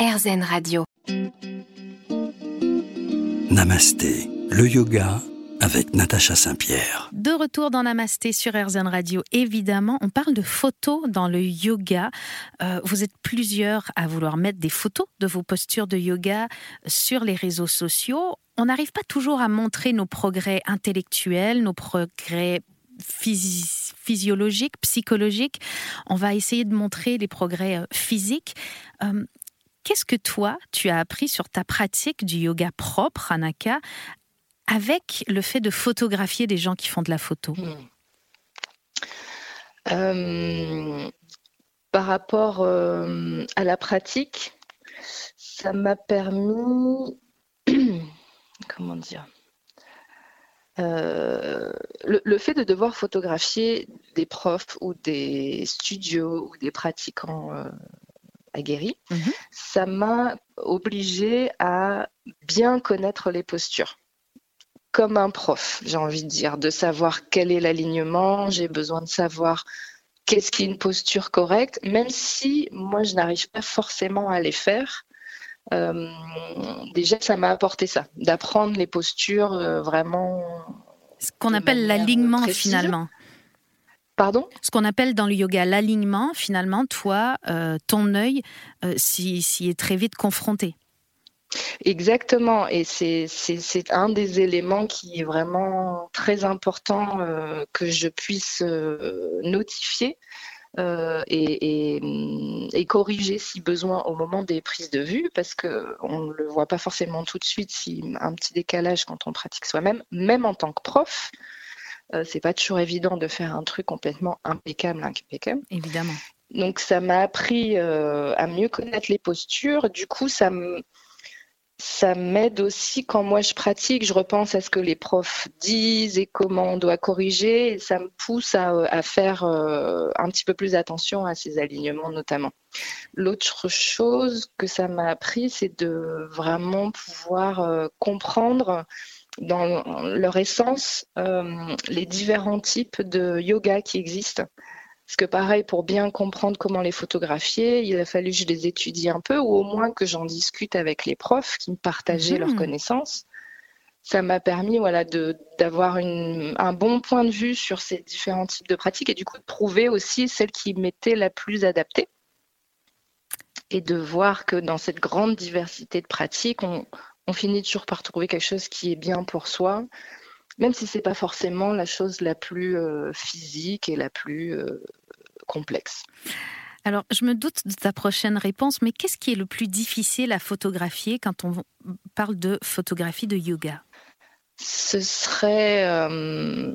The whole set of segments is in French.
RZN Radio. Namasté, le yoga avec Natacha Saint-Pierre. De retour dans Namasté sur RZN Radio, évidemment, on parle de photos dans le yoga. Euh, vous êtes plusieurs à vouloir mettre des photos de vos postures de yoga sur les réseaux sociaux. On n'arrive pas toujours à montrer nos progrès intellectuels, nos progrès physiologiques, psychologiques. On va essayer de montrer les progrès euh, physiques. Euh, qu'est-ce que toi, tu as appris sur ta pratique du yoga propre, Anaka, avec le fait de photographier des gens qui font de la photo? Hmm. euh, Par rapport euh, à la pratique, ça m'a permis, comment dire, euh, le, fait de devoir photographier des profs ou des studios ou des pratiquants aguerris, mhm. ça m'a obligé à bien connaître les postures comme un prof, j'ai envie de dire, de savoir quel est l'alignement, j'ai besoin de savoir qu'est-ce qui est une posture correcte, même si moi je n'arrive pas forcément à les faire. Euh, déjà, ça m'a apporté ça, d'apprendre les postures euh, vraiment. Ce qu'on appelle l'alignement finalement. Pardon? Ce qu'on appelle dans le yoga l'alignement, finalement, toi, euh, ton œil s'y est très vite confronté. Exactement, et c'est un des éléments qui est vraiment très important euh, que je puisse euh, notifier euh, et, et, corriger si besoin au moment des prises de vue, parce qu'on ne le voit pas forcément tout de suite si un petit décalage quand on pratique soi-même, même en tant que prof. c'est pas toujours évident de faire un truc complètement impeccable, impeccable. Évidemment. Donc ça m'a appris à mieux connaître les postures. Du coup, ça me ça m'aide aussi quand moi je pratique, je repense à ce que les profs disent et comment on doit corriger. Et ça me pousse à, faire euh, un petit peu plus attention à ces alignements notamment. L'autre chose que ça m'a appris, c'est de vraiment pouvoir euh, comprendre dans leur essence euh, les différents types de yoga qui existent. Parce que pareil, pour bien comprendre comment les photographier, il a fallu que je les étudie un peu, ou au moins que j'en discute avec les profs qui me partageaient leurs mmh. connaissances. Ça m'a permis voilà, d'avoir un bon point de vue sur ces différents types de pratiques et du coup de trouver aussi celle qui m'était la plus adaptée. Et de voir que dans cette grande diversité de pratiques, on, on finit toujours par trouver quelque chose qui est bien pour soi, même si ce n'est pas forcément la chose la plus euh, physique et la plus euh, complexe. Alors, je me doute de ta prochaine réponse, mais qu'est-ce qui est le plus difficile à photographier quand on parle de photographie de yoga? Ce serait... Euh,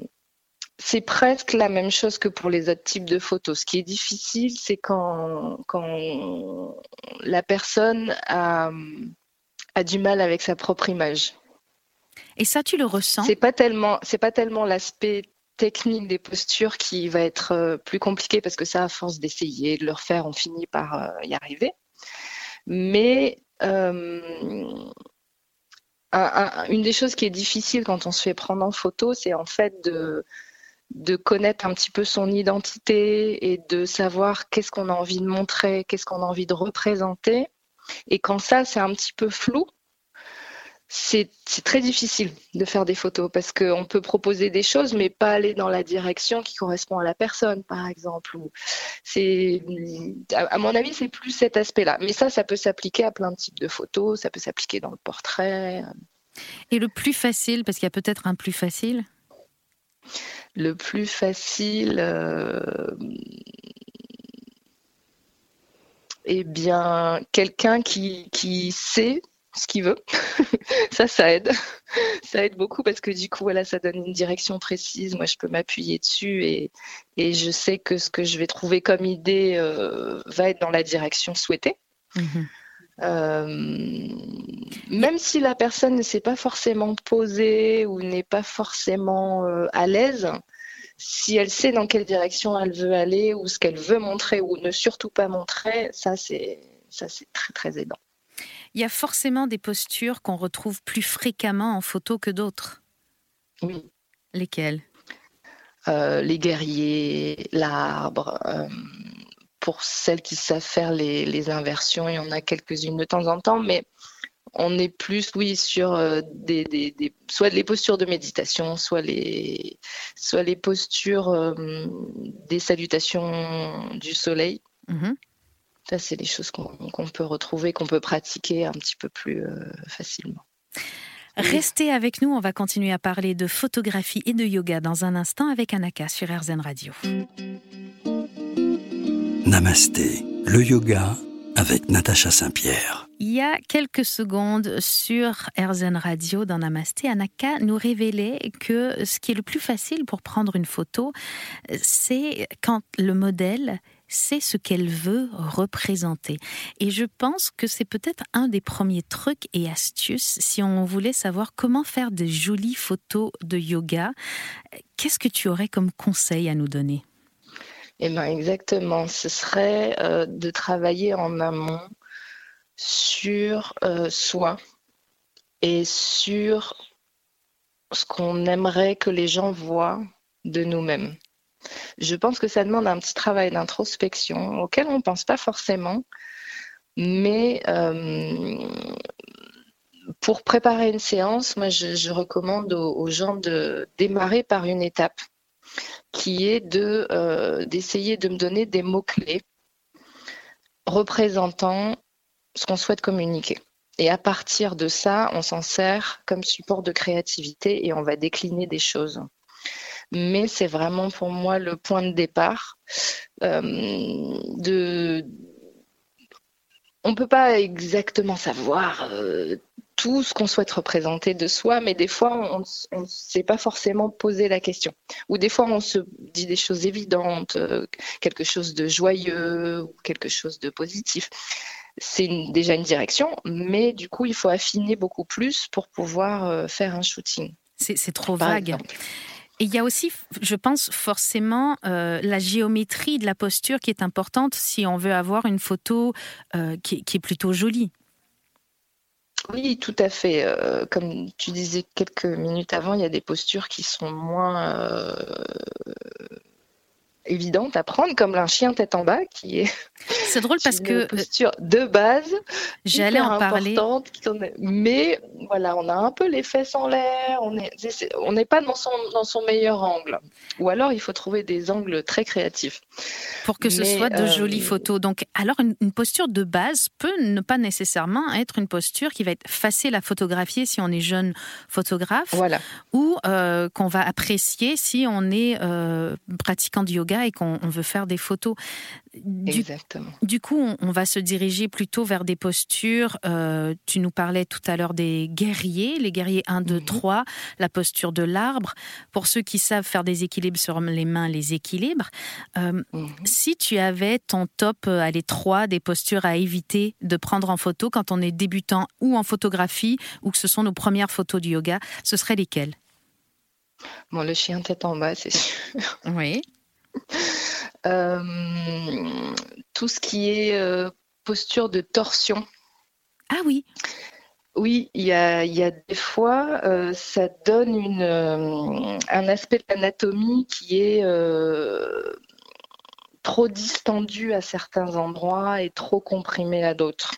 c'est presque la même chose que pour les autres types de photos. Ce qui est difficile, c'est quand, quand la personne a, a du mal avec sa propre image. Et ça, tu le ressens? C'est pas tellement, c'est pas tellement l'aspect technique des postures qui va être euh, plus compliqué parce que ça, à force d'essayer de le refaire, on finit par euh, y arriver. Mais euh, une des choses qui est difficile quand on se fait prendre en photo, c'est en fait de, de connaître un petit peu son identité et de savoir qu'est-ce qu'on a envie de montrer, qu'est-ce qu'on a envie de représenter. Et quand ça, c'est un petit peu flou, c'est très difficile de faire des photos parce qu'on peut proposer des choses mais pas aller dans la direction qui correspond à la personne, par exemple. C'est, à mon avis, c'est plus cet aspect-là. Mais ça, ça peut s'appliquer à plein de types de photos, ça peut s'appliquer dans le portrait. Et le plus facile, parce qu'il y a peut-être un plus facile? Le plus facile. Euh, eh bien, quelqu'un qui, qui sait ce qu'il veut. ça, ça aide. ça aide beaucoup parce que du coup, voilà, ça donne une direction précise. Moi, je peux m'appuyer dessus et, et, je sais que ce que je vais trouver comme idée euh, va être dans la direction souhaitée. Mhm. Euh, même si la personne ne s'est pas forcément posée ou n'est pas forcément euh, à l'aise, si elle sait dans quelle direction elle veut aller ou ce qu'elle veut montrer ou ne surtout pas montrer, ça c'est ça c'est très très aidant. Il y a forcément des postures qu'on retrouve plus fréquemment en photo que d'autres. Oui. Lesquelles? Euh, Les guerriers, l'arbre. Euh, pour celles qui savent faire les, les inversions, il y en a quelques-unes de temps en temps, mais on est plus, oui, sur euh, des, des, soit les postures de méditation, soit les, soit les postures euh, des salutations du soleil. Mhm. Ça, c'est des choses qu'on peut retrouver, qu'on peut pratiquer un petit peu plus euh, facilement. Restez avec nous, on va continuer à parler de photographie et de yoga dans un instant avec Anaka sur RZN Radio. Namasté, le yoga avec Natacha Saint-Pierre. Il y a quelques secondes sur RZN Radio dans Namasté, Anaka nous révélait que ce qui est le plus facile pour prendre une photo, c'est quand le modèle sait ce qu'elle veut représenter. Et je pense que c'est peut-être un des premiers trucs et astuces si on voulait savoir comment faire de jolies photos de yoga. Qu'est-ce que tu aurais comme conseil à nous donner? Eh bien, exactement. Ce serait euh, de travailler en amont sur euh, soi et sur ce qu'on aimerait que les gens voient de nous-mêmes. Je pense que ça demande un petit travail d'introspection auquel on ne pense pas forcément, mais euh, pour préparer une séance, moi je, recommande aux gens de démarrer par une étape qui est de euh, d'essayer de me donner des mots clés représentant ce qu'on souhaite communiquer. Et à partir de ça, on s'en sert comme support de créativité et on va décliner des choses. Mais c'est vraiment pour moi le point de départ. Euh. On ne peut pas exactement savoir euh, tout ce qu'on souhaite représenter de soi, mais des fois, on ne s'est pas forcément posé la question. Ou des fois, on se dit des choses évidentes, euh, quelque chose de joyeux ou quelque chose de positif. C'est déjà une direction, mais du coup, il faut affiner beaucoup plus pour pouvoir euh, faire un shooting. C'est trop vague. Et il y a aussi, je pense, forcément euh, la géométrie de la posture qui est importante si on veut avoir une photo qui, est plutôt jolie. Oui, tout à fait. Euh, comme tu disais quelques minutes avant, il y a des postures qui sont moins euh, évidente à prendre, comme un chien tête en bas, qui est. C'est drôle parce que. Euh, posture de base. J'allais en parler. Mais voilà, on a un peu les fesses en l'air, on n'est on n'est pas dans son, dans son meilleur angle. Ou alors, il faut trouver des angles très créatifs. Pour que ce soit de jolies euh, photos. Donc, alors, une, posture de base peut ne pas nécessairement être une posture qui va être facile à photographier si on est jeune photographe. Voilà. Ou euh, qu'on va apprécier si on est pratiquant de yoga et qu'on veut faire des photos. Du, Exactement. Du coup, on, va se diriger plutôt vers des postures. Euh, tu nous parlais tout à l'heure des guerriers, les guerriers 1, 2, 3, la posture de l'arbre. Pour ceux qui savent faire des équilibres sur les mains, les équilibres. Euh, mhm. Si tu avais ton top, euh, allez, 3 des postures à éviter de prendre en photo quand on est débutant ou en photographie ou que ce sont nos premières photos du yoga, ce seraient lesquelles? Bon, le chien tête en bas, c'est sûr. Oui. Euh, tout ce qui est euh, posture de torsion. Ah oui. Oui, il y a, des fois, euh, ça donne une, un aspect de l'anatomie qui est trop distendu à certains endroits et trop comprimé à d'autres.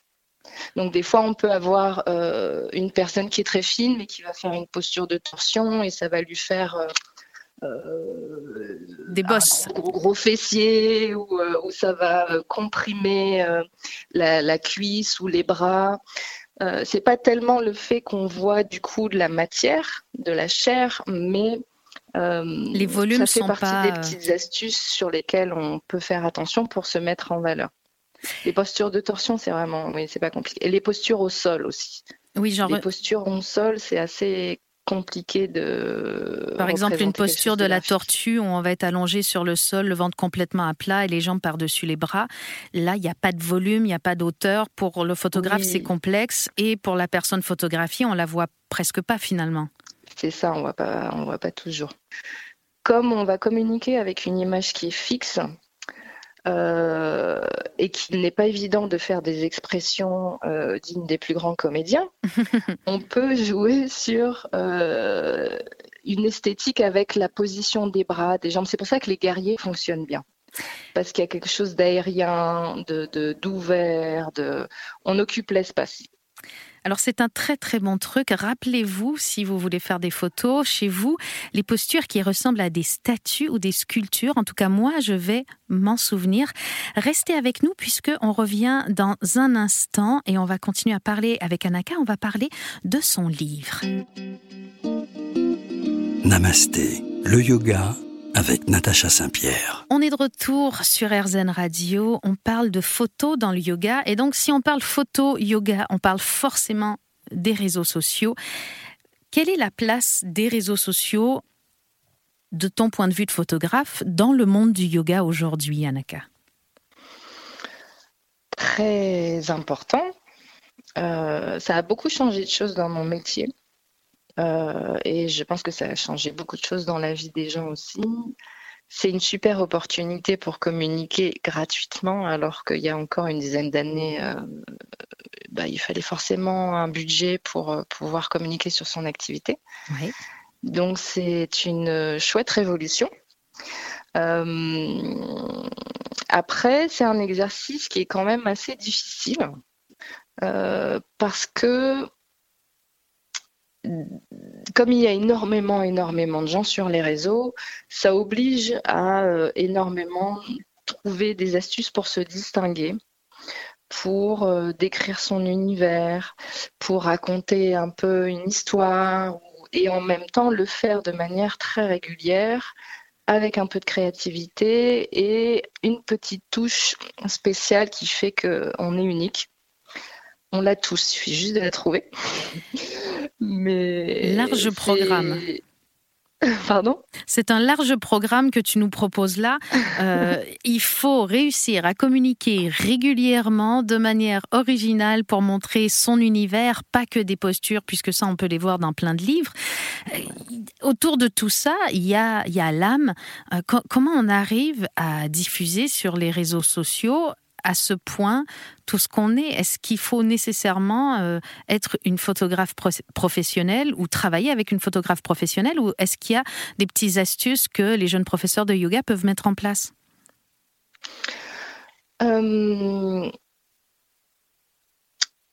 Donc des fois, on peut avoir une personne qui est très fine, mais qui va faire une posture de torsion et ça va lui faire euh, des bosses. Gros, gros fessiers où, euh, où, ça va euh, comprimer la, cuisse ou les bras. Euh, c'est pas tellement le fait qu'on voit du coup de la matière, de la chair, mais les volumes ça fait sont partie pas... des petites astuces sur lesquelles on peut faire attention pour se mettre en valeur. Les postures de torsion, c'est vraiment, oui, c'est pas compliqué. Et les postures au sol aussi. Oui, genre. Les postures au sol, c'est assez compliqué de. Par exemple, une posture de la tortue où on va être allongé sur le sol, le ventre complètement à plat et les jambes par-dessus les bras. Là, il n'y a pas de volume, il n'y a pas d'auteur. Pour le photographe, c'est complexe et pour la personne photographiée, on la voit presque pas finalement. C'est ça, on on voit pas toujours. Comme on va communiquer avec une image qui est fixe, euh, et qu'il n'est pas évident de faire des expressions euh, dignes des plus grands comédiens, on peut jouer sur euh, une esthétique avec la position des bras, des jambes. C'est pour ça que les guerriers fonctionnent bien. parce qu'il y a quelque chose d'aérien, de d'ouvert, de, on occupe l'espace. Alors c'est un très très bon truc. Rappelez-vous, si vous voulez faire des photos chez vous, les postures qui ressemblent à des statues ou des sculptures. En tout cas, moi, je vais m'en souvenir. Restez avec nous puisque on revient dans un instant et on va continuer à parler avec Anaka. On va parler de son livre. Namasté, le yoga avec Natacha Saint-Pierre. On est de retour sur RZN Radio. On parle de photos dans le yoga. Et donc, si on parle photo, yoga, on parle forcément des réseaux sociaux. Quelle est la place des réseaux sociaux, de ton point de vue de photographe, dans le monde du yoga aujourd'hui, Anaka? Très important. Euh, ça a beaucoup changé de choses dans mon métier. Euh, et je pense que ça a changé beaucoup de choses dans la vie des gens aussi. C'est une super opportunité pour communiquer gratuitement, alors qu'il y a encore une dizaine d'années, euh, bah, il fallait forcément un budget pour euh, pouvoir communiquer sur son activité. Donc c'est une chouette révolution. après, c'est un exercice qui est quand même assez difficile parce que comme il y a énormément, énormément de gens sur les réseaux, ça oblige à euh, énormément trouver des astuces pour se distinguer, pour euh, décrire son univers, pour raconter un peu une histoire et en même temps le faire de manière très régulière avec un peu de créativité et une petite touche spéciale qui fait qu'on est unique. On l'a tous, il suffit juste de la trouver. Mais large programme. Pardon? C'est un large programme que tu nous proposes là. Euh, il faut réussir à communiquer régulièrement de manière originale pour montrer son univers, pas que des postures, puisque ça, on peut les voir dans plein de livres. Euh, autour de tout ça, il y a, il y a l'âme. Euh, comment on arrive à diffuser sur les réseaux sociaux à ce point tout ce qu'on est. Est-ce qu'il faut nécessairement euh, être une photographe professionnelle ou travailler avec une photographe professionnelle ou est-ce qu'il y a des petites astuces que les jeunes professeurs de yoga peuvent mettre en place? Euh,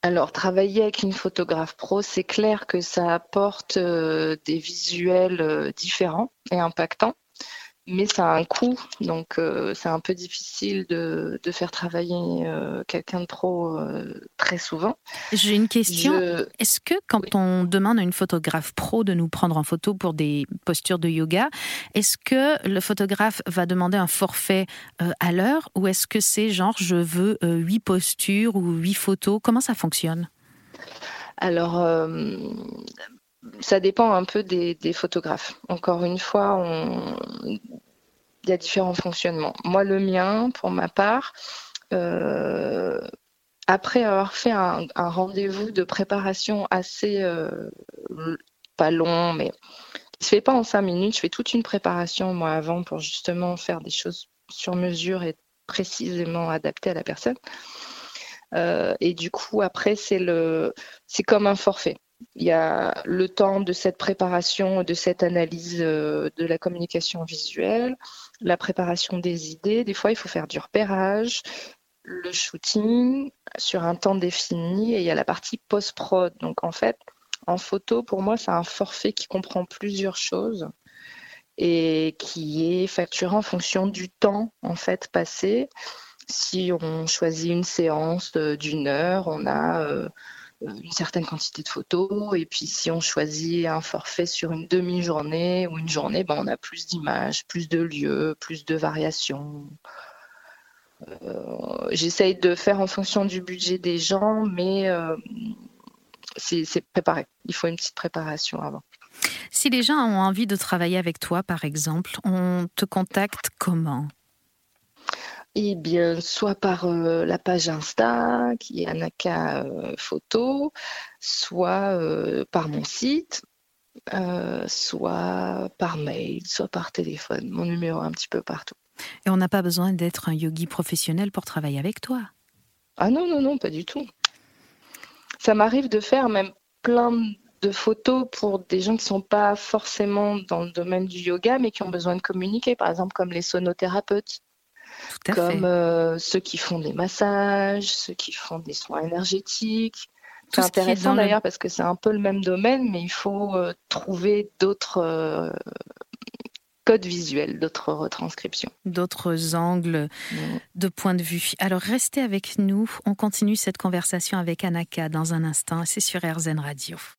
Alors, travailler avec une photographe pro, c'est clair que ça apporte euh, des visuels différents et impactants mais ça a un coût, donc euh, c'est un peu difficile de, de faire travailler euh, quelqu'un de pro euh, très souvent. J'ai une question. Est-ce que quand on demande à une photographe pro de nous prendre en photo pour des postures de yoga, est-ce que le photographe va demander un forfait à l'heure ou est-ce que c'est genre je veux huit postures ou huit photos? Comment ça fonctionne? Alors, ça dépend un peu des, photographes. Encore une fois, il y a différents fonctionnements. Moi, le mien, pour ma part, euh, après avoir fait un, rendez-vous de préparation assez, euh, pas long, mais il se fait pas en cinq minutes. Je fais toute une préparation moi avant pour justement faire des choses sur mesure et précisément adaptées à la personne. Euh, et du coup, après, c'est le, c'est comme un forfait il y a le temps de cette préparation, de cette analyse euh, de la communication visuelle, la préparation des idées. Des fois, il faut faire du repérage, le shooting sur un temps défini et il y a la partie post-prod. Donc, en fait, en photo, pour moi, c'est un forfait qui comprend plusieurs choses et qui est facturé en fonction du temps en fait passé. Si on choisit une séance d'une heure, on a euh, une certaine quantité de photos. Et puis si on choisit un forfait sur une demi-journée ou une journée, ben, on a plus d'images, plus de lieux, plus de variations. Euh, j'essaye de faire en fonction du budget des gens, mais euh, c'est préparé. Il faut une petite préparation avant. Si les gens ont envie de travailler avec toi, par exemple, on te contacte comment? Eh bien, soit par euh, la page Insta, qui est Anaka euh, Photo, soit euh, par mon site, soit par mail, soit par téléphone. Mon numéro un petit peu partout. Et on n'a pas besoin d'être un yogi professionnel pour travailler avec toi Ah non, non, non, pas du tout. Ça m'arrive de faire même plein de photos pour des gens qui ne sont pas forcément dans le domaine du yoga, mais qui ont besoin de communiquer, par exemple comme les sonothérapeutes comme euh, ceux qui font des massages, ceux qui font des soins énergétiques. C'est intéressant d'ailleurs parce que c'est un peu le même domaine, mais il faut euh, trouver d'autres euh, codes visuels, d'autres retranscriptions. D'autres angles mm. de point de vue. Alors restez avec nous, on continue cette conversation avec Anaka dans un instant, c'est sur RZN Radio.